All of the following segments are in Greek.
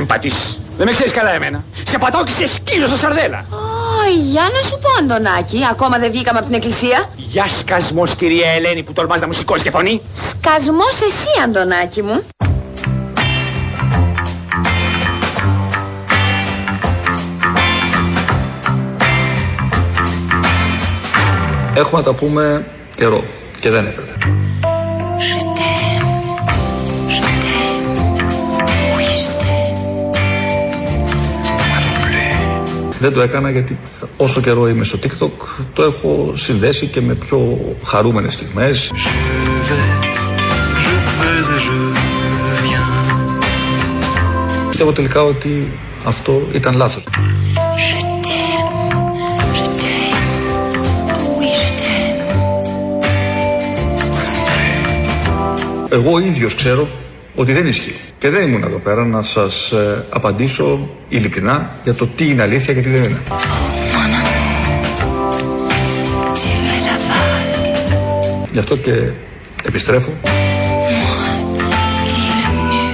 με πατήσει. Δεν με ξέρεις καλά εμένα. Σε πατάω και σε σκίζω στα σαρδέλα. Ω, για να σου πω, Αντωνάκη, ακόμα δεν βγήκαμε από την εκκλησία. Γεια σκασμός, κυρία Ελένη, που τολμάς να μου σηκώσει και φωνή. Σκασμός εσύ, Αντωνάκη μου. Έχουμε να τα πούμε καιρό και δεν έπρεπε. Δεν το έκανα γιατί όσο καιρό είμαι στο TikTok το έχω συνδέσει και με πιο χαρούμενες στιγμές. Je vais, je vais et je viens. Πιστεύω τελικά ότι αυτό ήταν λάθος. Je t'aime, je t'aime, oui je t'aime. Εγώ ο ίδιος ξέρω ότι δεν ισχύει. Και δεν ήμουν εδώ πέρα να σας ε, απαντήσω ειλικρινά για το τι είναι αλήθεια και τι δεν είναι. Mon amour, tu es la vague, Γι' αυτό και επιστρέφω, l'île nue.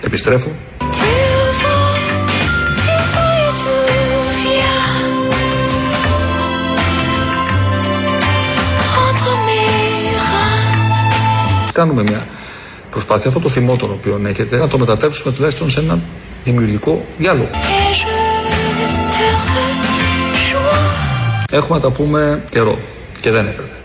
επιστρέφω Tu vas, tu vas et tu viens. Entre mes reins. Κάνουμε μια προσπάθεια αυτό το θυμό τον οποίο έχετε να το μετατρέψουμε τουλάχιστον σε έναν δημιουργικό διάλογο. Et je te rejoins. Έχουμε να τα πούμε καιρό και δεν έπρεπε.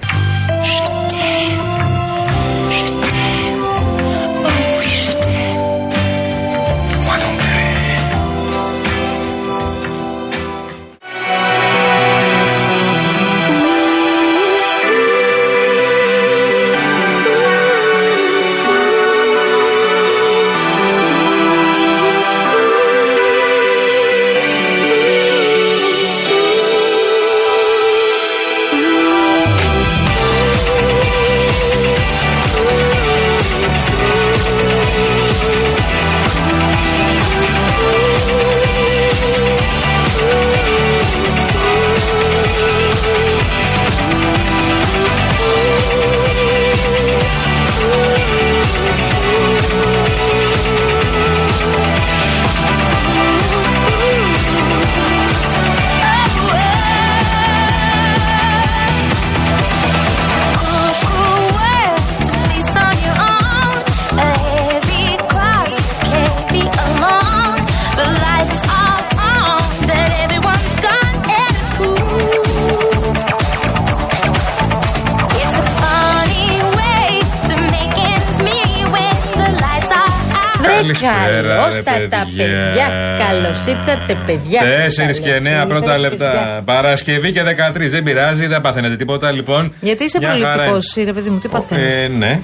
Καλησπέρα, Καλώς ρε τα, τα παιδιά. παιδιά. Καλώς ήρθατε, παιδιά. 4 και 9 Καλώς πρώτα ήρθατε, λεπτά. παιδιά. Παρασκευή και 13. Δεν πειράζει, δεν παθαίνετε τίποτα λοιπόν. Γιατί είσαι Μια χαρά προληπτικός, είναι. ρε παιδί μου, τι παθαίνει. Ε, ναι,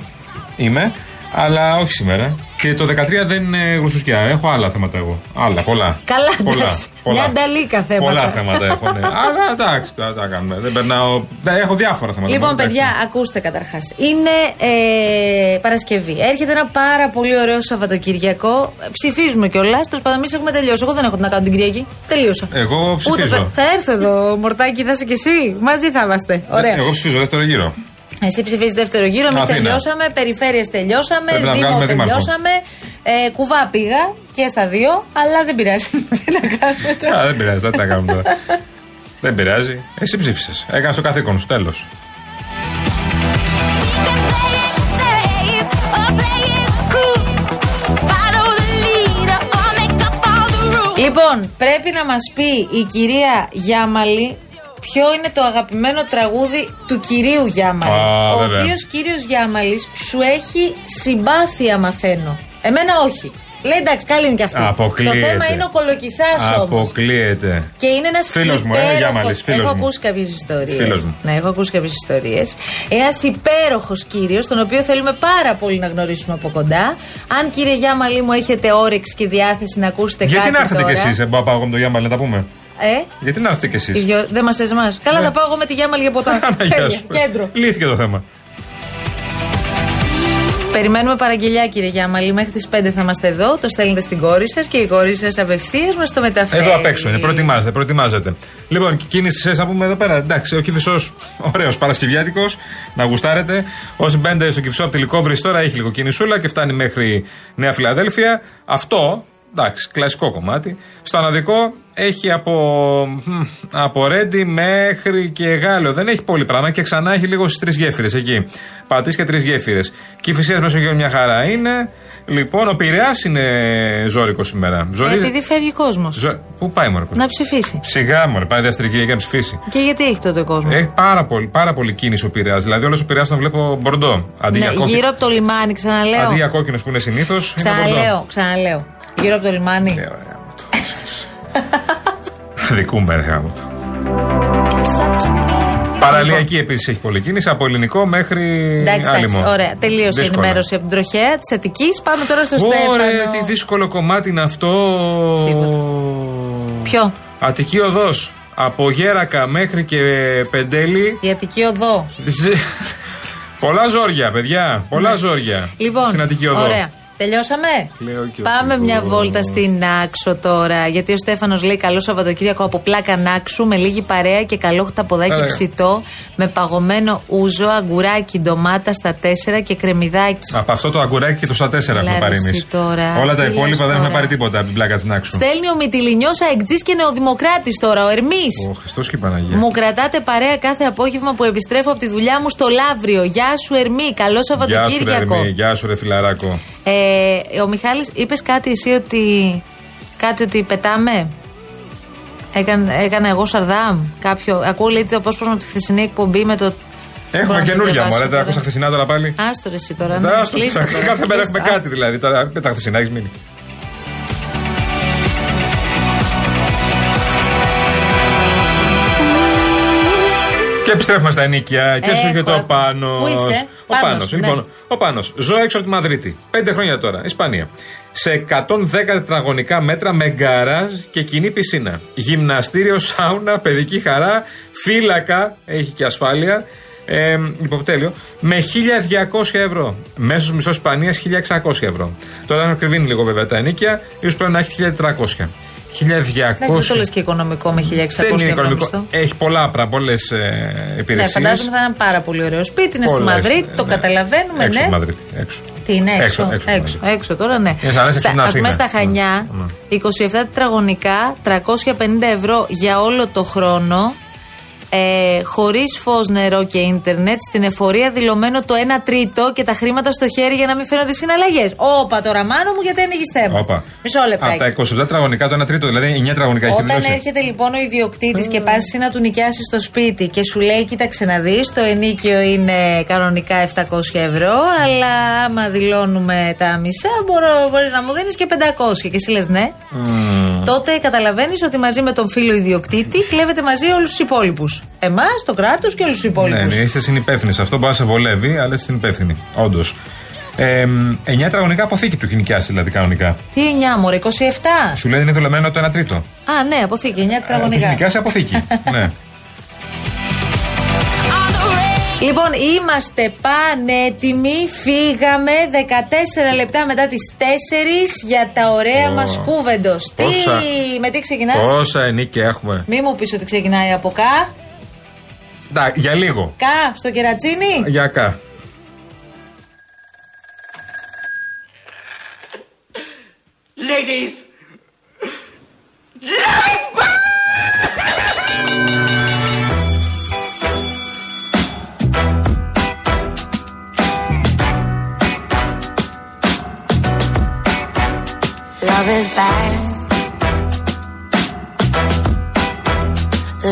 είμαι. Αλλά όχι σήμερα. Και το 13 δεν είναι γλωσσουσκιά. Έχω άλλα θέματα εγώ. Άλλα, πολλά. Καλά, πολλά, εντάξει. πολλά. Μια ανταλίκα θέματα. Πολλά θέματα έχω, ναι. Αλλά εντάξει, τα, τα κάνουμε. Δεν περνάω. δεν- έχω διάφορα θέματα. Λοιπόν, εντάξει. παιδιά, ακούστε καταρχάς. Είναι ε, Παρασκευή. Έρχεται ένα πάρα πολύ ωραίο Σαββατοκύριακο. Ψηφίζουμε κιόλας. Τέλος πάντων, εμείς έχουμε τελειώσει. Εγώ δεν έχω τι να κάνω την Κυριακή. Τελείωσα. Εγώ ψηφίζω. Ούτε, θα έρθω εδώ, Μορτάκι, θα είσαι κι εσύ. Μαζί θα είμαστε. Ωραία. Εγώ ψηφίζω δεύτερο γύρο. Εσύ ψηφίζεις δεύτερο γύρο, εμείς Αθήνα. τελειώσαμε. Περιφέρειες τελειώσαμε. Πρέπει να Δήμο βγάλουμε δήμαρχο. τελειώσαμε. Ε, κουβά πήγα και στα δύο, αλλά δεν πειράζει. Τι να κάνετε. Α, δεν πειράζει, δεν τα κάνουμε τώρα. δεν πειράζει. Εσύ ψήφισες. Έκανες το καθήκον σου, τέλος. Λοιπόν, πρέπει να μας πει η κυρία Γιάμαλη ποιο είναι το αγαπημένο τραγούδι του κυρίου Γιάμαλη; Α, ο βέβαια. οποίος κύριος Γιάμαλης σου έχει συμπάθεια μαθαίνω. Εμένα όχι. Λέει εντάξει, καλή είναι και αυτή. Αποκλείεται. Το θέμα είναι ο κολοκυθάς όμως. Αποκλείεται. Και είναι ένας Φίλος μου, ε, Γιάμαλης, φίλος Έχω μου. ακούσει κάποιες ιστορίες. Φίλος μου. Ναι, έχω ακούσει κάποιες ιστορίες. Ένας υπέροχος κύριος, τον οποίο θέλουμε πάρα πολύ να γνωρίσουμε από κοντά. Αν κύριε Γιάμαλη μου έχετε όρεξη και διάθεση να ακούσετε Γιατί κάτι. να έρθετε κι τώρα, εσείς, ε, μπορώ να πάω εγώ με το Γιάμαλ να τα πούμε. Ε, Γιατί να έρθετε κι εσείς; οι δυο- δεν μας θες εμάς. Καλά, Ναι. θα πάω εγώ με τη Γιάμαλη για ποτά. Αναγιά Τέλεια, σου. Κέντρο. Λύθηκε το θέμα. Περιμένουμε παραγγελιά, κύριε Γιάμαλη. Μέχρι τις 5 θα είμαστε εδώ. Το στέλνετε στην κόρη σας και η κόρη σας απευθείας μας το μεταφέρει. Εδώ απ' έξω είναι, προετοιμάζεται, προετοιμάζεται. Λοιπόν, κίνηση να πούμε εδώ πέρα. Εντάξει, ο Κυφισός, ωραίος Παρασκευιάτικος, να γουστάρετε. Όσοι μπαίνετε στο Κυφισό από τη Λικόβρη τώρα έχει λίγο κινησούλα και φτάνει μέχρι Νέα Φιλαδέλφια. Αυτό Εντάξει, κλασικό κομμάτι. Στο αναδικό έχει από, από Ρέντι μέχρι και Γάλλο. Δεν έχει πολύ πράγμα και ξανά έχει λίγο στις τρεις γέφυρες εκεί. Πατής και τρεις γέφυρες. Και η φυσία Μεσογείο μια χαρά είναι. Λοιπόν, ο Πειραιάς είναι ζώρικος σήμερα. Ζωρίζει... Επειδή φεύγει κόσμος. Ζω... Πού πάει μόνο. Να ψηφίσει. Σιγά μόνο, πάει δεύτερη Κυριακή να ψηφίσει. Και γιατί έχει τότε κόσμο; Έχει πάρα πολύ, πάρα πολύ κίνηση ο Πειραιάς. Δηλαδή, όλος ο Πειραιάς τον βλέπω μπορντό. Αντί ναι, για γύρω από το λιμάνι, ξαναλέω. Αντί για κόκκινο που είναι συνήθως. Ξαναλέω, ξαναλέω. Γύρω από το λιμάνι. Ε, Δικούμε, ρε Παραλιακή επίσης έχει πολλή κίνηση, από ελληνικό μέχρι εντάξει, εντάξει, ωραία. Τελείωσε η ενημέρωση από την τροχέα της Αττικής. Πάμε τώρα στο Στέφανο. Ωραία, τι δύσκολο κομμάτι είναι αυτό. Τίποτα. Ποιο; Αττική οδός. Από Γέρακα μέχρι και Πεντέλη. Η Αττική οδό. Πολλά ζόρια, παιδιά. Πολλά ναι. ζόρια. Λοιπόν, στην Αττική οδό. Ωραία. Τελειώσαμε; Πάμε μια βόλτα στην Άξο τώρα. Γιατί ο Στέφανος λέει καλό Σαββατοκύριακο από πλάκα Νάξου με λίγη παρέα και καλό χταποδάκι ψητό με παγωμένο ούζο, αγκουράκι, ντομάτα στα τέσσερα και κρεμμυδάκι. Από αυτό το αγκουράκι και το στα τέσσερα έχουμε πάρει εμεί. Όλα τα υπόλοιπα δεν έχουμε πάρει τίποτα από την πλάκα τη Νάξου. Στέλνει ο Μητυλινιός αεκτζής και νεοδημοκράτης τώρα, ο Ερμής. Ο Χριστός και Παναγία. Μου κρατάτε παρέα κάθε απόγευμα που επιστρέφω από τη δουλειά μου στο Λαύριο. Γεια σου Ερμή, καλό Σαββατοκύριακο. Γεια σου, ρε φιλαράκο. Ε, ο Μιχάλης, είπες κάτι εσύ ότι κάτι ότι πετάμε; Έκανα, έκανα εγώ Σαρδάμ. Κάποιο, ακούω λέει το απόσπασμα από τη χθεσινή εκπομπή με το Έχουμε καινούργια μου, αλλά τα άκουσα χθεσινά τώρα πάλι. Άστο εσύ τώρα. Ναι, άστο, κάθε μέρα έχουμε κάτι δηλαδή. Τώρα με τα χθεσινά έχεις μείνει. Και επιστρέφουμε στα ενίκια και σου έρχεται ο Πάνος. Πού είσαι, ο Πάνος. Ναι. Λοιπόν, ο Πάνος. Ζω έξω από τη Μαδρίτη. Πέντε χρόνια τώρα. Ισπανία. Σε 110 τετραγωνικά μέτρα με γκαράζ και κοινή πισίνα. Γυμναστήριο, σάουνα, παιδική χαρά, φύλακα, έχει και ασφάλεια. Ε, υποπτέλειο, με 1200 ευρώ. Μέσος μισθός Ισπανίας 1600 ευρώ. Τώρα ακριβήνει λίγο βέβαια τα ενίκια, ίσως πρέπει να έχει 1400. 1200. Δεν το λες και οικονομικό με 1600 Δεν είναι οικονομικό. Έχει πολλά πράγματα, πολλές ε, υπηρεσίες. Ναι, φαντάζομαι θα είναι ένα πάρα πολύ ωραίο σπίτι. Είναι στη Μαδρίτη, το ναι. καταλαβαίνουμε. Έξω ναι. Μαδρίτη. Έξω. Τι είναι έξω. Έξω, έξω, έξω, τώρα ναι. Α πούμε στα Χανιά, 27 ναι, τετραγωνικά, 350 ευρώ για όλο το χρόνο ε, χωρίς φως, νερό και ίντερνετ, στην εφορία δηλωμένο το 1 τρίτο και τα χρήματα στο χέρι για να μην φαίνονται συναλλαγές. Όπα τώρα, μάνο μου, γιατί ανοίγεις θέμα; Όπα. Μισό λεπτό. Από τα 27 τραγωνικά το 1 τρίτο, δηλαδή 9 τραγωνικά έχει Όταν έρχεται λοιπόν ο ιδιοκτήτης και πας να του νοικιάσεις το σπίτι και σου λέει, κοίταξε να δεις, το ενίκιο είναι κανονικά 700 ευρώ, αλλά άμα δηλώνουμε τα μισά, μπορείς να μου δίνεις και 500. Και εσύ λες ναι. Mm. Τότε καταλαβαίνεις ότι μαζί με τον φίλο ιδιοκτήτη κλέβετε μαζί όλους τους υπόλοιπους. Εμάς, το κράτος και όλους τους υπόλοιπους. Ναι, ναι, είστε συνυπεύθυνοι. Αυτό μπορεί να σε βολεύει, αλλά είστε συνυπεύθυνοι. Όντως. Ε, 9 τετραγωνικά αποθήκη του έχει νοικιάσει δηλαδή κανονικά. Τι 9 μωρέ, 27. Σου λέει είναι δουλεμένο το 1 τρίτο. Α, ναι, αποθήκη, 9 τετραγωνικά. Έχει νοικιάσει αποθήκη. ναι. Λοιπόν, είμαστε πανέτοιμοι. Φύγαμε 14 λεπτά μετά τις 4 για τα ωραία oh. μας κούβεντος. Τι, με τι ξεκινάς; Πόσα ενίκια έχουμε; Μη μου πεις ότι ξεκινάει από κα. Να, για λίγο. Κα, στο κερατσίνι; Για κα. Ladies, Love is bad.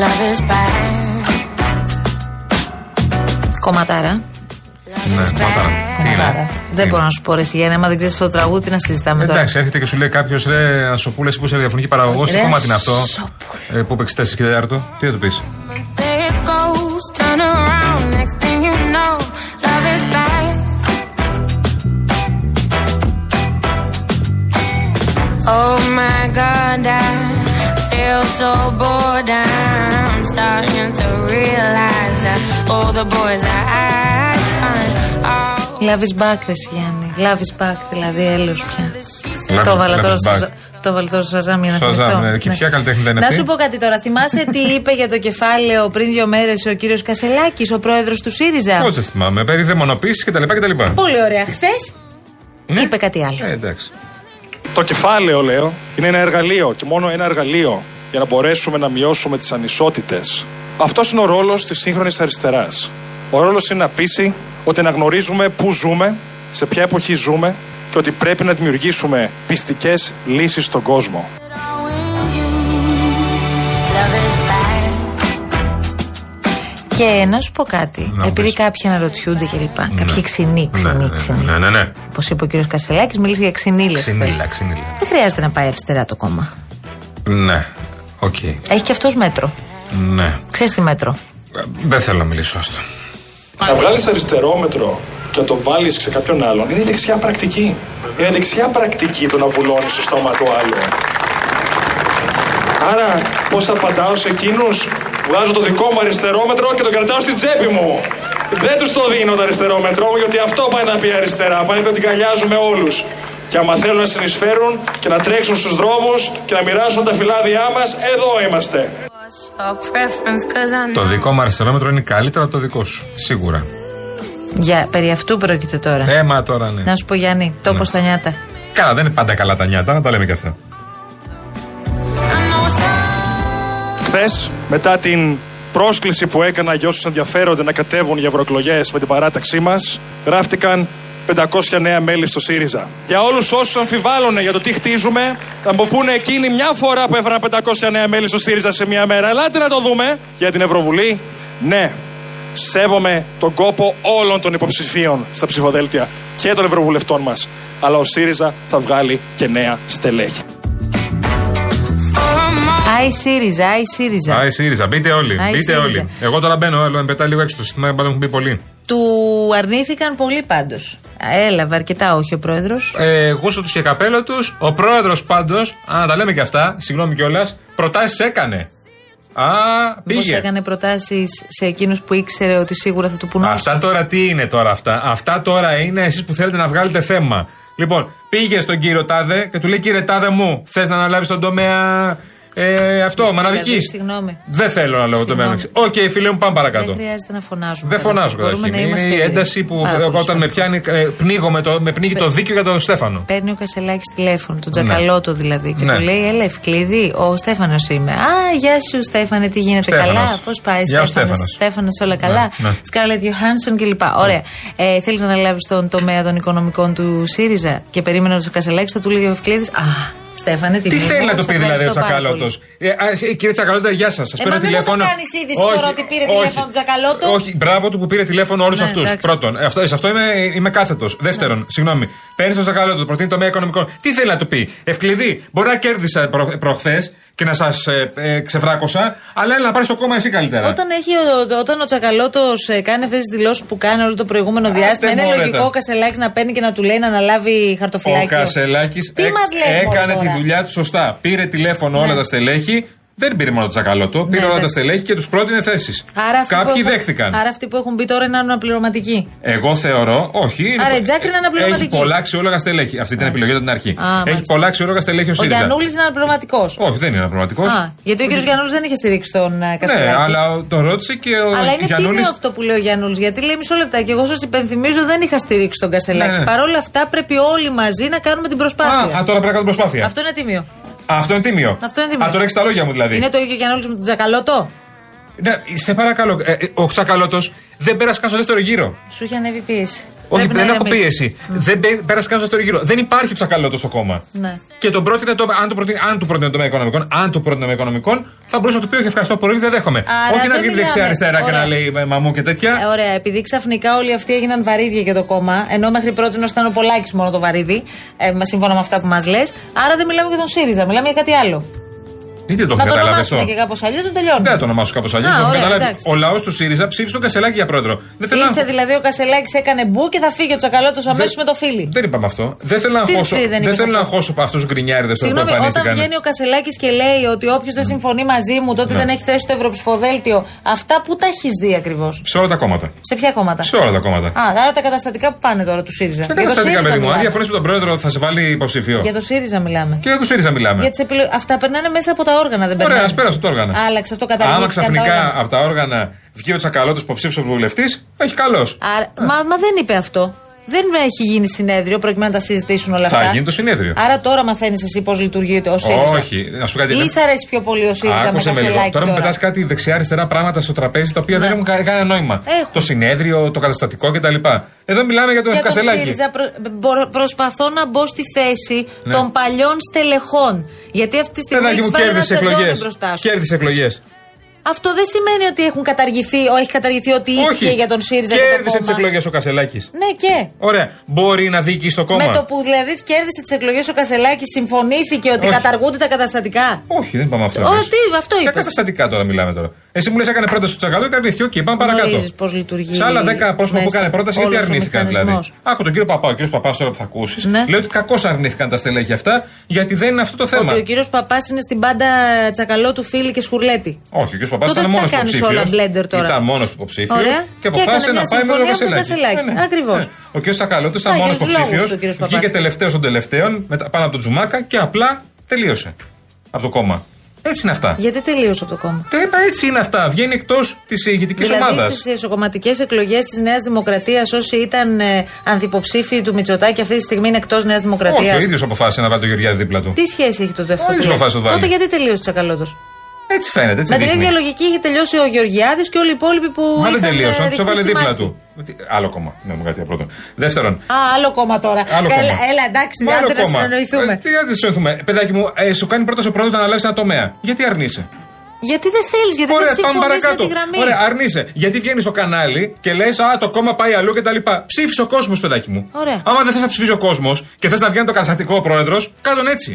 Love is bad. Κομματάρα. Ναι, κομματάρα. Δεν μπορώ να σου πω ρε Σιγέννα, άμα δεν ξέρεις αυτό το τραγούδι, τι να συζητάμε τώρα. Εντάξει, έρχεται και σου λέει κάποιος ρε Ασοπούλε που είσαι διαφωνική παραγωγός. Τι κομμάτι είναι αυτό ε, που παίξεις 4 και 4 Τι θα του πεις. Oh my god, I feel so bored. I'm starting to realize that all the boys I find are Love is back, ρε εσύ, Γιάννη. Love is back, δηλαδή έλεος πια. Love- το βάλα love τώρα is στο, back. Ζα- το βάλα τώρα στο Σαζάμ για να Στο θυμηθώ. Σαζάμ, ναι. Και ποια καλλιτέχνη δεν είναι Να αυτή; σου πω κάτι τώρα. Θυμάσαι τι είπε για το κεφάλαιο πριν δύο μέρες ο κύριος Κασελάκης, ο πρόεδρος του ΣΥΡΙΖΑ; Πώ δεν θυμάμαι, περί δαιμονοποίησης κτλ. κτλ. Πολύ ωραία. Χθες Ναι. είπε κάτι άλλο. Ε, εντάξει. Το κεφάλαιο, λέω, είναι ένα εργαλείο και μόνο ένα εργαλείο για να μπορέσουμε να μειώσουμε τις ανισότητες. Αυτός είναι ο ρόλος της σύγχρονης αριστεράς. Ο ρόλος είναι να πείσει ότι αναγνωρίζουμε πού ζούμε, σε ποια εποχή ζούμε και ότι πρέπει να δημιουργήσουμε πιστικές λύσεις στον κόσμο. Και να σου πω κάτι. Να Επειδή πεις. κάποιοι αναρωτιούνται κλπ. Κάποιοι ξυνοί, ξυνοί, Ναι, ναι, ξυνοί. ναι, ναι, ναι. Όπως είπε ο κύριος Κασελάκης, μίλησε για ξυνίλα. Ξυνίλα, ξυνίλα. Δεν χρειάζεται να πάει αριστερά το κόμμα. Ναι. Οκ. Έχει και αυτός μέτρο. Ναι. Ξέρεις τι μέτρο; Ε, Δεν θέλω να μιλήσω άστο. Να βγάλεις αριστερόμετρο και να το βάλεις σε κάποιον άλλον είναι η δεξιά πρακτική. Είναι η δεξιά πρακτική το να βουλώνεις στο στόμα του άλλου. Άρα, πώς απαντάω σε εκείνους, βγάζω το δικό μου αριστερόμετρο και το κρατάω στην τσέπη μου. Δεν τους το δίνω το αριστερόμετρό μου, γιατί αυτό πάει να πει αριστερά. Πάει να πει ότι αγκαλιάζουμε όλους. Και άμα θέλουν να συνεισφέρουν και να τρέξουν στους δρόμους και να μοιράσουν τα φυλάδια μας, εδώ είμαστε. Το δικό μου αριστερόμετρο είναι καλύτερο από το δικό σου. Σίγουρα. Για, περί αυτού πρόκειται τώρα. Έμα τώρα ναι. Να σου πω Γιάννη, τόπο Ναι. στα νιάτα. Καλά, δεν είναι πάντα καλά τα νιάτα, να τα λέμε και αυτά. Χθες, μετά την πρόσκληση που έκανα για όσους ενδιαφέρονται να κατέβουν για ευρωεκλογές με την παράταξή μας, γράφτηκαν 500 νέα μέλη στο ΣΥΡΙΖΑ. Για όλους όσους αμφιβάλλουν για το τι χτίζουμε, θα μου πούνε εκείνη μια φορά που έφεραν 500 νέα μέλη στο ΣΥΡΙΖΑ σε μια μέρα. Ελάτε να το δούμε. Για την Ευρωβουλή, ναι. Σέβομαι τον κόπο όλων των υποψηφίων στα ψηφοδέλτια και των ευρωβουλευτών μας. Αλλά ο ΣΥΡΙΖΑ θα βγάλει και νέα στελέχη. Άι ΣΥΡΙΖΑ, Άι ΣΥΡΙΖΑ. Α, η ΣΥΡΙΖΑ, μπείτε όλοι. Α, η μπείτε ΣΥΡΙΖΑ. όλοι. Εγώ τώρα μπαίνω, άλλο με πετάει λίγο έξω το σύστημα, μπαίνω έχουν πει πολύ. Του αρνήθηκαν πολύ πάντως. Έλαβε αρκετά, όχι ο πρόεδρος. Ε, γούστο του και καπέλο του. Ο πρόεδρος πάντως, να τα λέμε και αυτά, συγγνώμη κιόλας, προτάσεις έκανε. Α, Πώ πήγε. έκανε προτάσεις σε εκείνους που ήξερε ότι σίγουρα θα του πούν όχι. Αυτά τώρα τι είναι τώρα αυτά; Αυτά τώρα είναι εσείς που θέλετε να βγάλετε θέμα. Λοιπόν, πήγε στον κύριο Τάδε και του λέει: Κύριε Τάδε μου, θες να αναλάβεις τον τομέα ε, αυτό, μαναδικής. Δηλαδή, συγγνώμη. Δεν θέλω να λέω το Συγγνώμη. τομέα. Οκ, φίλε μου, πάμε παρακάτω. Δεν χρειάζεται να φωνάζουμε. Δεν φωνάζω Μπορούμε καταρχήν. να Είναι είμαστε η ήρεμοι. ένταση που Πάρα πολύ όταν με σημαντικό. πιάνει, ε, πνίγω με, το, με πνίγει το δίκιο για τον Στέφανο. Παίρνει ο Κασελάκης τηλέφωνο, τον Τσακαλώτο δηλαδή, και Ναι. του λέει: Έλα, Ευκλείδη, ο Στέφανος είμαι. Α, γεια σου, Στέφανε, τι γίνεται, Στέφανος. καλά. Πώς πάει, Γεια σου, Στέφανο, Στέφανος. Στέφανος, όλα καλά. ναι. Σκάρλετ Ιωχάνσον κλπ. Ωραία. Ε, Θέλεις να αναλάβεις τον τομέα των οικονομικών του ΣΥΡΙΖΑ; Και περίμενε ο Κασελάκης, θα του λέει ο Ευκλήδης: Α, Στέφανε, τι Τι μνήμη θέλει μου, να το σε πει δηλαδή ο ευχαριστώ πάρα Τσακαλώτος; πολύ. Ε, α, ε, κύριε Τσακαλώτο, γεια σας. Σας Ε, πήρε μα μην μου το τηλέφωνο. κάνεις είδηση τώρα ότι πήρε τηλέφωνο τον Τσακαλώτος. Όχι, μπράβο του που πήρε τηλέφωνο όλους Ναι, αυτούς. εντάξει. Πρώτον, ε, αυτό, σε αυτό είμαι, είμαι κάθετος. Δεύτερον, συγγνώμη, παίρνεις τον Τσακαλώτο, του προτείνει τομέα οικονομικών. Τι θέλει να του πει; Ευκλειδί, μπορεί να κέρδισα προ, προχθές και να σας ε, ε, ξεβράκωσα, αλλά έλα να πάρεις το κόμμα εσύ καλύτερα. Όταν, έχει ο, όταν ο Τσακαλώτος κάνει αυτές τις δηλώσεις που κάνει όλο το προηγούμενο διάστημα, είναι μωρέ, λογικό τα. ο Κασελάκης να παίρνει και να του λέει να αναλάβει Ο χαρτοφυλάκιο. Κασελάκης Τι μας λες, μωρέ, έκανε τη τώρα; δουλειά του σωστά. Πήρε τηλέφωνο όλα Ναι. τα στελέχη. Δεν πήρε μόνο το τσακαλώτο, πήρε όλα τα εντάξει. στελέχη και τους πρότεινε θέσεις. Άρα αυτοί, Κάποιοι που έχουν, δέχτηκαν. άρα αυτοί που έχουν μπει τώρα είναι αναπληρωματικοί. Εγώ θεωρώ, όχι. είναι- Άρα η Τζάκρη είναι αναπληρωματική. Έχει πολλά αξιόλογα στελέχη. Αυτή την επιλογή από την αρχή. Α, Έχει μάλιστα. πολλά αξιόλογα στελέχη ο Ο ΣΥΡΙΖΑ. Γιανούλη είναι αναπληρωματικός. Όχι, δεν είναι αναπληρωματικός. Α, γιατί ο κ. Γιανούλη δεν είχε στηρίξει τον ε, Κασελάκη. Ναι, αλλά το ρώτησε και ο Αλλά είναι Γιαννούλης- τίμιο αυτό που λέει ο Γιανούλη. Γιατί λέει μισό λεπτά και εγώ σας υπενθυμίζω δεν είχα στηρίξει τον Κασελάκη. Ναι, ναι. Παρ' όλα αυτά πρέπει όλοι μαζί να κάνουμε την προσπάθεια. Α, α, τώρα πρέπει να κάνω προσπάθεια. Αυτό είναι τίμιο. Αυτό είναι τίμιο. Αυτό είναι τίμιο. Α, τώρα έχεις τα λόγια μου δηλαδή. Είναι το ίδιο Γιανούλη με τον Τζακαλώτο. Ναι, σε παρακαλώ, ε, ε, ο Τσακαλώτο δεν πέρασε καν στο δεύτερο γύρο. Σου είχε ανέβει πίεση. Όχι, Πρέπει να δεν έχω ηρεμήσεις. πίεση. Δεν πέ- πέρασε καν στο δεύτερο γύρο. Δεν υπάρχει ο Τσακαλώτο στο κόμμα. Ναι. Και τον πρότεινε το, αν, το πρότεινε, αν του πρότεινε το τομέα οικονομικών, αν του πρότεινε το οικονομικών, θα μπορούσε να του πει: Όχι, ευχαριστώ πολύ, δεν δέχομαι. Άρα Όχι να δεν βγει μιλάμε. δεξιά-αριστερά και Ωραία. να λέει ε, μαμού και τέτοια. Ε, ωραία, επειδή ξαφνικά όλοι αυτοί έγιναν βαρύδια για το κόμμα, ενώ μέχρι πρώτη ήταν ο Πολάκης μόνο το βαρύδι, ε, μα- σύμφωνα με αυτά που μας λες. Άρα δεν μιλάμε για τον ΣΥΡΙΖΑ, μιλάμε για κάτι άλλο. Γιατί δεν το Να έχω το καταλάβει ονομάσουμε αυτό. και κάπως αλλιώς να τελειώνει. Δεν θα το ονομάσω κάπως αλλιώς. Α, Έχω ωραία, καταλάβει. εντάξει. Ο λαός του ΣΥΡΙΖΑ ψήφισε τον Κασελάκη για πρόεδρο. Δεν θέλω να Ήρθε δηλαδή ο Κασελάκης, έκανε μπου και θα φύγει ο Τσακαλώτος αμέσως με το φίλι. Δεν είπαμε αυτό. Δεν θέλω να Τι- χώσω, τι δεν δεν είπες θέλω να αυτό; χώσω από αυτούς του γκρινιάριδες που Συγγνώμη, όταν εμφανίστηκαν. βγαίνει ο Κασελάκης και λέει ότι όποιος δεν συμφωνεί μαζί μου, τότε Ναι. δεν έχει θέση στο ευρωψηφοδέλτιο. Αυτά που τα έχεις δει ακριβώς; Σε όλα τα κόμματα. Σε ποια κόμματα; Σε όλα τα κόμματα. Α, άρα τα καταστατικά που πάνε τώρα του ΣΥΡΙΖΑ. Και Για το καταστατικά, ΣΥΡΙΖΑ παιδί μου. Αν μιλάμε. διαφωνείς με τον πρόεδρο, θα σε βάλει υποψήφιο. Για το ΣΥΡΙΖΑ μιλάμε. Και για το ΣΥΡΙΖΑ μιλάμε. Για τις επιλο- Αυτά περνάνε μέσα από τα όργανα, δεν περνάνε. Ωραία, ας πέρασε το όργανα. Άλλαξε αυτό, Άμα καταργήθηκαν τα ξαφνικά όργανα. από τα όργανα βγει ο Τσακαλώτος υποψήφιος βουλευτής, έχει καλώ. Άρα, μα, μα δεν είπε αυτό. Δεν έχει γίνει συνέδριο προκειμένου να τα συζητήσουν όλα Θα αυτά. γίνει το συνέδριο. Άρα τώρα μαθαίνεις εσύ πώς λειτουργεί ο ΣΥΡΙΖΑ. Όχι, να σου πω κάτι. Ή σ' αρέσει πιο πολύ ο ΣΥΡΙΖΑ με Άκουσε με λίγο. Κασελάκη Τώρα τώρα; μου πετάς κάτι δεξιά-αριστερά πράγματα στο τραπέζι τα οποία Ναι. δεν έχουν κα- κανένα νόημα. Έχουν. Το συνέδριο, το καταστατικό κτλ. Εδώ μιλάμε για τον Για τον Κασελάκη. ΣΥΡΙΖΑ προ- μπο- προσπαθώ να μπω στη θέση Ναι. των παλιών στελεχών. Γιατί αυτή τη στιγμή Παιδάκι έχει μου βάλει ένα κέρδισε σεντόνι εκλογές. μπροστά σου. Κέρδισε εκλογές. Αυτό δεν σημαίνει ότι έχουν καταργηθεί, ό, έχει καταργηθεί ότι ίσχυε για τον ΣΥΡΙΖΑ και Κέρδισε το τις κόμμα. εκλογές ο Κασελάκης. Ναι και. Ωραία. Μπορεί να δίκει στο κόμμα. Με το που δηλαδή κέρδισε τις εκλογές ο Κασελάκης, συμφωνήθηκε ότι Όχι. καταργούνται τα καταστατικά; Όχι, δεν είπαμε αυτό. Ω, εμείς. τι, αυτό Για είπες. καταστατικά τώρα μιλάμε τώρα. Εσύ μου λες έκανε πρόταση στο Τσακαλώτο και αρνήθηκε. Οκ, πάμε παρακάτω. Γνωρίζεις πώς λειτουργεί Σε άλλα 10 πρόσωπα που μέσα έκανε πρόταση, γιατί όλος ο αρνήθηκαν δηλαδή. μηχανισμός. Άκου τον κύριο Παπά. Ο κύριος Παπάς τώρα που θα ακούσεις. Ναι. Λέει ότι κακώς αρνήθηκαν τα στελέχη αυτά γιατί δεν είναι αυτό το θέμα. Ότι ο κύριος Παπάς είναι στην πάντα τσακαλό του φίλη και σχουρλέτη. Όχι, ο κύριος Παπάς Τότε ήταν τι μόνος τα κάνεις υποψήφιος. όλα blender τώρα; Ήταν μόνος υποψήφιος Ωραία. και Και αποφάσισε έκανε να μια πάει με τον συμφωνία με τον Κασελάκη. Κασελάκη. Ακριβώς. Ο κύριος Τσακαλώτος ήταν Θα μόνος για τους λόγους υποψήφιος. του, κύριος Βγήκε Παπάς. τελευταίος των τελευταίων μετά- πάνω από τον Τζουμάκα και απλά τελείωσε από το κόμμα. Έτσι είναι αυτά. Γιατί τελείωσε από το κόμμα. Τα είπα, έτσι είναι αυτά. Βγαίνει εκτός της ηγετικής Δηλαδή ομάδας. στις εσωκομματικέ εκλογές της Νέας Δημοκρατίας, όσοι ήταν ε, ανθυποψήφοι του Μητσοτάκη, αυτή τη στιγμή είναι εκτός Νέας Όχι, Δημοκρατία. ο ίδιος αποφάσισε να βάλει το Γεωργιάδη δίπλα του. Τι σχέση έχει το δεύτερο Ο ίδιος αποφάσισε να το βάλει. Τότε γιατί τελείωσε ο Τσακαλώτος; Έτσι φαίνεται, έτσι Με την δείχνει. ίδια λογική είχε τελειώσει ο Γεωργιάδης και όλοι οι υπόλοιποι που. Μα δεν είχαν, τελείωσε, ε, τους έβαλε ρυθμίσει τη δίπλα μάχη. του. Τι- Άλλο κόμμα. Ναι, μου κάτι πρώτον. Δεύτερον, Α, άλλο κόμμα τώρα. Άλλο έλα, κόμμα. έλα, εντάξει, Μα άλλο άντε να κόμμα. συνεννοηθούμε. Ε, Τι να συνεννοηθούμε. Παιδάκι μου, ε, σου κάνει πρόταση ο πρόεδρος να αλλάξει ένα τομέα. Γιατί αρνείσαι; Γιατί δεν θέλεις, γιατί Ωραία, δεν πάμε συμφωνεί με παρακάτω. τη γραμμή. Ωραία, αρνείσαι. Γιατί βγαίνεις στο κανάλι και λες, Α, το κόμμα πάει αλλού κτλ. Ψήφισε ο κόσμος, παιδάκι μου. Ωραία. Άμα δεν θες να ψηφίσει ο κόσμος και θες να βγαίνει το καταστατικό πρόεδρος, κάτω έτσι.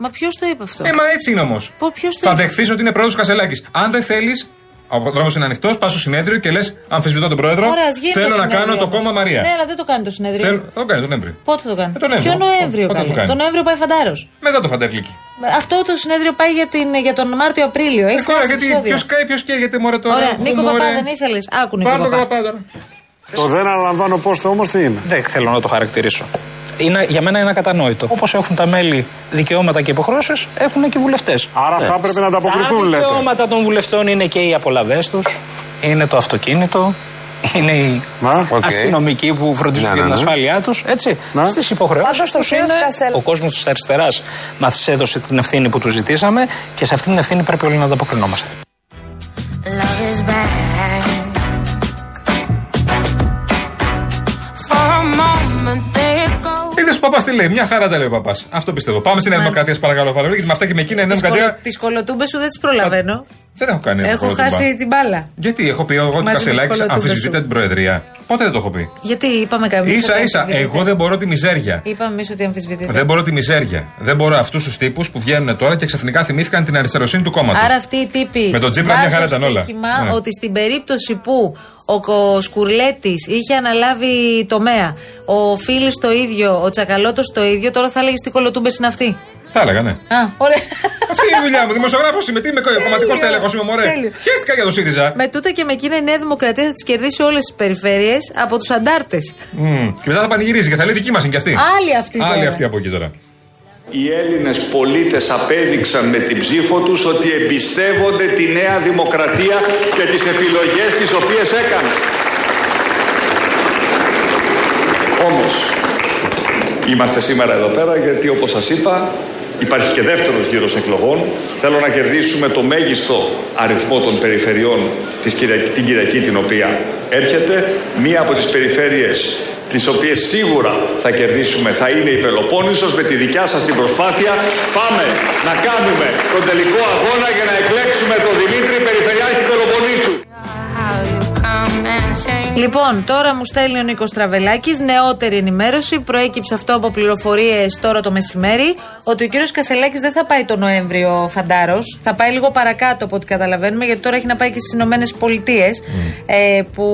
Μα ποιος το είπε αυτό; Ε, μα έτσι είναι όμως. Πω, ποιος το Θα είπε; δεχθείς ότι είναι πρόεδρος Κασελάκης. Αν δεν θέλεις, ο δρόμος είναι ανοιχτός, πας στο συνέδριο και λες: Αμφισβητώ τον πρόεδρο. Ωραία, ας γίνει θέλω το να συνέδριο κάνω το όμως. κόμμα Μαρία. Ναι, αλλά δεν το κάνει το συνέδριο. Θέλω... Το κάνει τον Νοέμβρη. Πότε θα το κάνει; Ε, τον Νοέμβριο. Ποιο Νοέμβριο Πότε θα καλέ. το κάνει. Το Νοέμβριο πάει φαντάρος. Μετά το φαντέρκλικι. Αυτό το συνέδριο πάει για, την, για τον Μάρτιο-Απρίλιο. Έχει Τώρα, χάσεις γιατί επεισόδιο. ποιος καεί, ποιος καίγεται, μωρέ τώρα; Ωραία, Αχ, Νίκο μωρέ. Παπά, δεν ήθελες; Άκου Νίκο Πάρ' το Παπά. καπά τώρα. Το δεν αναλαμβάνω πόστο όμως τι είναι; Δεν θέλω να το χαρακτηρίσω. Είναι, για μένα είναι ακατανόητο. Όπως έχουν τα μέλη δικαιώματα και υποχρεώσεις, έχουν και οι βουλευτές. Άρα θα έπρεπε να ανταποκριθούν, Τα λέτε. δικαιώματα των βουλευτών είναι και οι απολαβές τους, είναι το αυτοκίνητο, είναι οι Να. Οκ. αστυνομικοί που φροντίζουν Ναι, για ναι, την ναι. ασφάλειά τους. Έτσι. Να. Στις υποχρεώσεις Πάντως ο τους κύριος είναι. Κασέλ- Ο κόσμος της αριστεράς μα έδωσε την ευθύνη που του ζητήσαμε και σε αυτή την ευθύνη πρέπει όλοι να ανταποκρινόμαστε. Είδε ο παπάς τι λέει, μια χαρά τα λέει ο παπάς. Αυτό πιστεύω. Πάμε στην Νέα Δημοκρατία, σε παρακαλώ, παρακαλώ. Γιατί με αυτά και με εκείνα η Νέα Δημοκρατία Τις κολοτούμπες σου δεν τις προλαβαίνω. Δεν έχω κάνει Έχω κολοτούμπα. χάσει την μπάλα. Γιατί έχω πει εγώ ότι Μαζί με τις Κασελάκη κολοτούμπες αμφισβητείται σου. την Προεδρία. Πότε δεν το έχω πει. Γιατί είπαμε καμία σα ίσα, εγώ δεν μπορώ τη μιζέρια. Είπαμε εμείς ότι αμφισβητείτε. Δεν μπορώ τη μιζέρια. Δεν μπορώ αυτούς τους τύπους που βγαίνουν τώρα και ξαφνικά θυμήθηκαν την αριστεροσύνη του κόμματος. Άρα αυτοί οι τύποι. Με τον Τσίπρα μια βάζω χαρά ήταν όλα. στοίχημα Ναι. ότι στην περίπτωση που ο Κο- Σκουρλέτης είχε αναλάβει τομέα, ο Φίλη το ίδιο, ο Τσακαλώτος το ίδιο, τώρα θα έλεγε τι κολοτούμπε είναι αυτοί. Θα έλεγα, ναι. Α, ωραία. Αυτή είναι η δουλειά μου. Δημοσιογράφος είμαι. Τι είμαι, κομματικός Τέλειο. τέλεχος είμαι, μωρέ. Τέλειο. Χαίστηκα για το ΣΥΡΙΖΑ. Με τούτα και με εκείνα η Νέα Δημοκρατία θα τις κερδίσει όλες τις περιφέρειες από τους αντάρτες. Μμμ. Και μετά θα πανηγυρίζει και θα λέει δική μας είναι και αυτή. Άλλη αυτή Άλλη τώρα. αυτή από εκεί τώρα. Οι Έλληνες πολίτες απέδειξαν με την ψήφο τους ότι εμπιστεύονται τη Νέα Δημοκρατία και τις επιλογές τις οποίες έκανε. Όμως, είμαστε σήμερα εδώ πέρα γιατί όπως σας είπα υπάρχει και δεύτερος γύρος εκλογών. Θέλω να κερδίσουμε το μέγιστο αριθμό των περιφερειών της Κυριακή, την Κυριακή την οποία έρχεται. Μία από τις περιφέρειες τις οποίες σίγουρα θα κερδίσουμε θα είναι η Πελοπόννησος με τη δικιά σας την προσπάθεια πάμε να κάνουμε τον τελικό αγώνα για να εκλέξουμε τον Δημήτρη Περιφερειάρχη Πελοποννήσου. Λοιπόν, τώρα μου στέλνει ο Νίκος Τραβελάκης νεότερη ενημέρωση. Προέκυψε αυτό από πληροφορίες τώρα το μεσημέρι. Ότι ο κύριος Κασελάκης δεν θα πάει το Νοέμβριο φαντάρος. Θα πάει λίγο παρακάτω από ό,τι καταλαβαίνουμε, γιατί τώρα έχει να πάει και στις Ηνωμένες Πολιτείες. Ε, που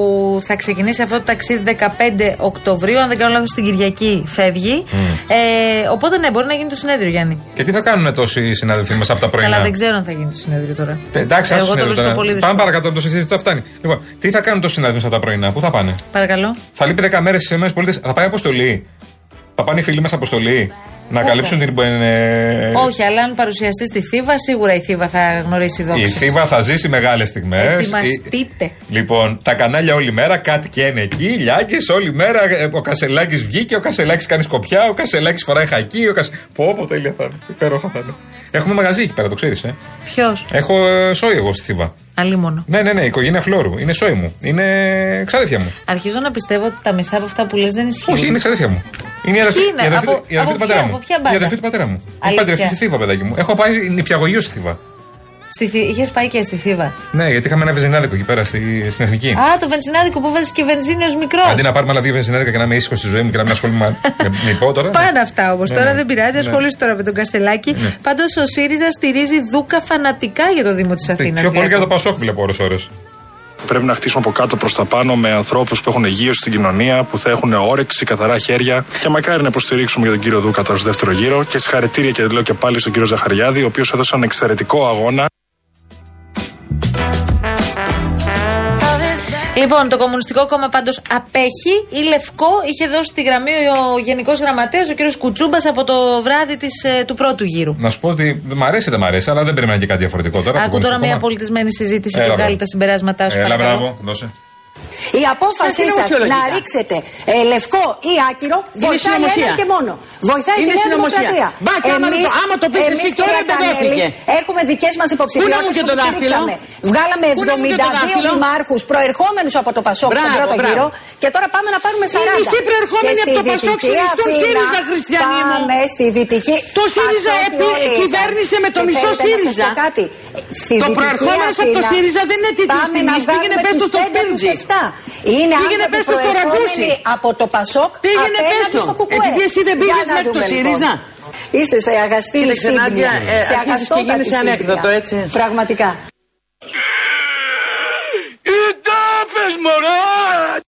θα ξεκινήσει αυτό το ταξίδι 15 Οκτωβρίου. Αν δεν κάνω λάθος, την Κυριακή φεύγει. Ε, οπότε ναι, μπορεί να γίνει το συνέδριο, Γιάννη. Και τι θα κάνουν τόσοι συναδελφοί μας από τα πρωινά; Καλά, δεν ξέρω αν θα γίνει το συνέδριο τώρα. Ε, Εντάξει, άσου Εγώ το συνέδριο βρίσκω τώρα. πολύ δύσκολο. Πάμε παρακάτω από το συζήτηση, το φτάνει. Λοιπόν, τι θα κάνουν τόσοι συνάδελφοι από τα πρωινά, πού θα πάνε; Παρακαλώ. Θα λείπει 10 μέρε στι ΗΠΑ, θα πάει αποστολή. Θα πάνε οι φίλοι μας αποστολή. Να Όχι. καλύψουν την. Ε, Όχι, αλλά αν παρουσιαστεί στη Θήβα, σίγουρα η Θήβα θα γνωρίσει Η δόξα. Θήβα θα ζήσει μεγάλες στιγμές. Ετοιμαστείτε. Λοιπόν, τα κανάλια όλη μέρα, κάτι και είναι εκεί, λιάκε όλη μέρα. ε, Ο Κασελάκης βγήκε, ο Κασελάκης κάνει σκοπιά, ο Κασελάκης φοράει χακί. Ο Κασε... Πω, πω, τέλεια θα είναι. Υπέροχα θα είναι. Έχουμε μαγαζί εκεί πέρα, το ξέρεις, ε. Ποιος, Έχω ε, σόι εγώ στη Θήβα. Αλλήμον. Ναι, ναι, ναι, η οικογένεια Φλόρου. Είναι σόι μου. Είναι ξαδέρφια μου. Αρχίζω να πιστεύω ότι τα μισά από αυτά που λες δεν ισχύουν. Όχι, είναι ξαδέρφια μου. Είναι η αδερφή, Ποιοι είναι, η αδερφή, από- η αδερφή από του πατέρα ποια- μου. από ποια η μπάντα; αδερφή του πατέρα μου. Έχω Αλήθεια. παντρευτεί στη Θήβα, παιδάκι μου. Έχω πάει νηπιαγωγείο στη Θήβα. Στη Θη... Είχες πάει και στη Θήβα. Ναι, γιατί είχαμε ένα βεζινάδικο εκεί πέρα στη, στην εθνική. Α, το βενζινάδικο που βάζεις και βενζίνη ως μικρός. Αντί να πάρουμε άλλα δύο βενζινάδικα και να είμαι ήσυχος στη ζωή μου και να μην ασχολούμαι με με υπό τώρα. Πάνε αυτά όμως. Ναι, τώρα ναι. δεν πειράζει, Ναι. ασχολείσαι τώρα με τον Κασελάκη. Ναι. Πάντως ο ΣΥΡΙΖΑ στηρίζει δούκα φανατικά για το Δήμο της Αθήνας. Πιο πολύ για το Πασόκ βλέπω ώρε-ώρε. Πρέπει να χτίσουμε από κάτω προς τα πάνω με ανθρώπους που έχουν γύρω στην κοινωνία, που θα έχουν όρεξη, καθαρά χέρια. Και μακάρι να υποστηρίξουμε για τον κύριο Δούκα τώρα στο δεύτερο γύρο. Και συγχαρητήρια και λέω και πάλι στον κύριο Ζαχαριάδη, ο οποίος έδωσε έναν εξαιρετικό αγώνα. Λοιπόν, το Κομμουνιστικό Κόμμα πάντως απέχει. Η Λευκό είχε δώσει τη γραμμή ο Γενικός Γραμματέας, ο κ. Κουτσούμπας, από το βράδυ της, ε, του πρώτου γύρου. Να σου πω ότι μ' αρέσει, δεν μ' αρέσει, αλλά δεν περίμενα και κάτι διαφορετικό τώρα. από το Ακού τώρα Κομμουνιστικό μια Κόμμα. πολιτισμένη συζήτηση Έλα, και βγάλει μπράβο. τα συμπεράσματά σου. Έλα, παρακαλώ. μπράβο, δώσε. Η απόφασή είναι σας ουσιολογικά. να ρίξετε ε, λευκό ή άκυρο βοηθάει συνωμοσία. ένα και μόνο. Βοηθάει Είναι τη Νέα συνωμοσία. Δημοκρατία. Μπα, και άμα Εμείς- το- άμα το πεις εμείς, εσύ τώρα, κυρία Κανέλη, εμπεδώθηκε. Έχουμε δικές μας Πού να μου υποψηφιότητε και που το δάχτυλο; στηρίξαμε. Βγάλαμε Πού να μου και το 72 δάχτυλο; δημάρχους προερχόμενους από το Πασόκ στον Μπράβο, πρώτο μπράβο. γύρο και τώρα πάμε να πάρουμε 40. Οι μισοί προερχόμενοι Και από το στη Πασόκ Δυτική συνιστούν Αθήνα ΣΥΡΙΖΑ, χριστιανοί μου. Πάμε στη δυτική. Το ΣΥΡΙΖΑ Πασόκοι επί- όλοι ήταν. κυβέρνησε με το Και μισό θέλετε να σας ΣΥΡΙΖΑ. πω κάτι. Στη Το Δυτική προερχόμενος από το Αθήνα ΣΥΡΙΖΑ δεν είναι τίτλος πάμε τιμής, να πήγαινε βγάλουμε πες το τους στο πέντε, τους Σπίρτζι. Εφτά. Είναι Πήγαινε άνθρωποι πες το στο προερχόμενοι Ραγκούσι. από το Πασόκ Πήγαινε απέναντι πες το. στο Κουκουέ. Επειδή εσύ δεν Για πήγες να μέχρι το δούμε, ΣΥΡΙΖΑ. λοιπόν. Είστε σε αγαστή Κοίταξε, σύμπνοια. Νάντια, ε, σε αρχίζεις και αγαστότατη γίνεσαι σύμπνοια. ανέκδοτο, έτσι. Πραγματικά. Οι τάπες μωρά!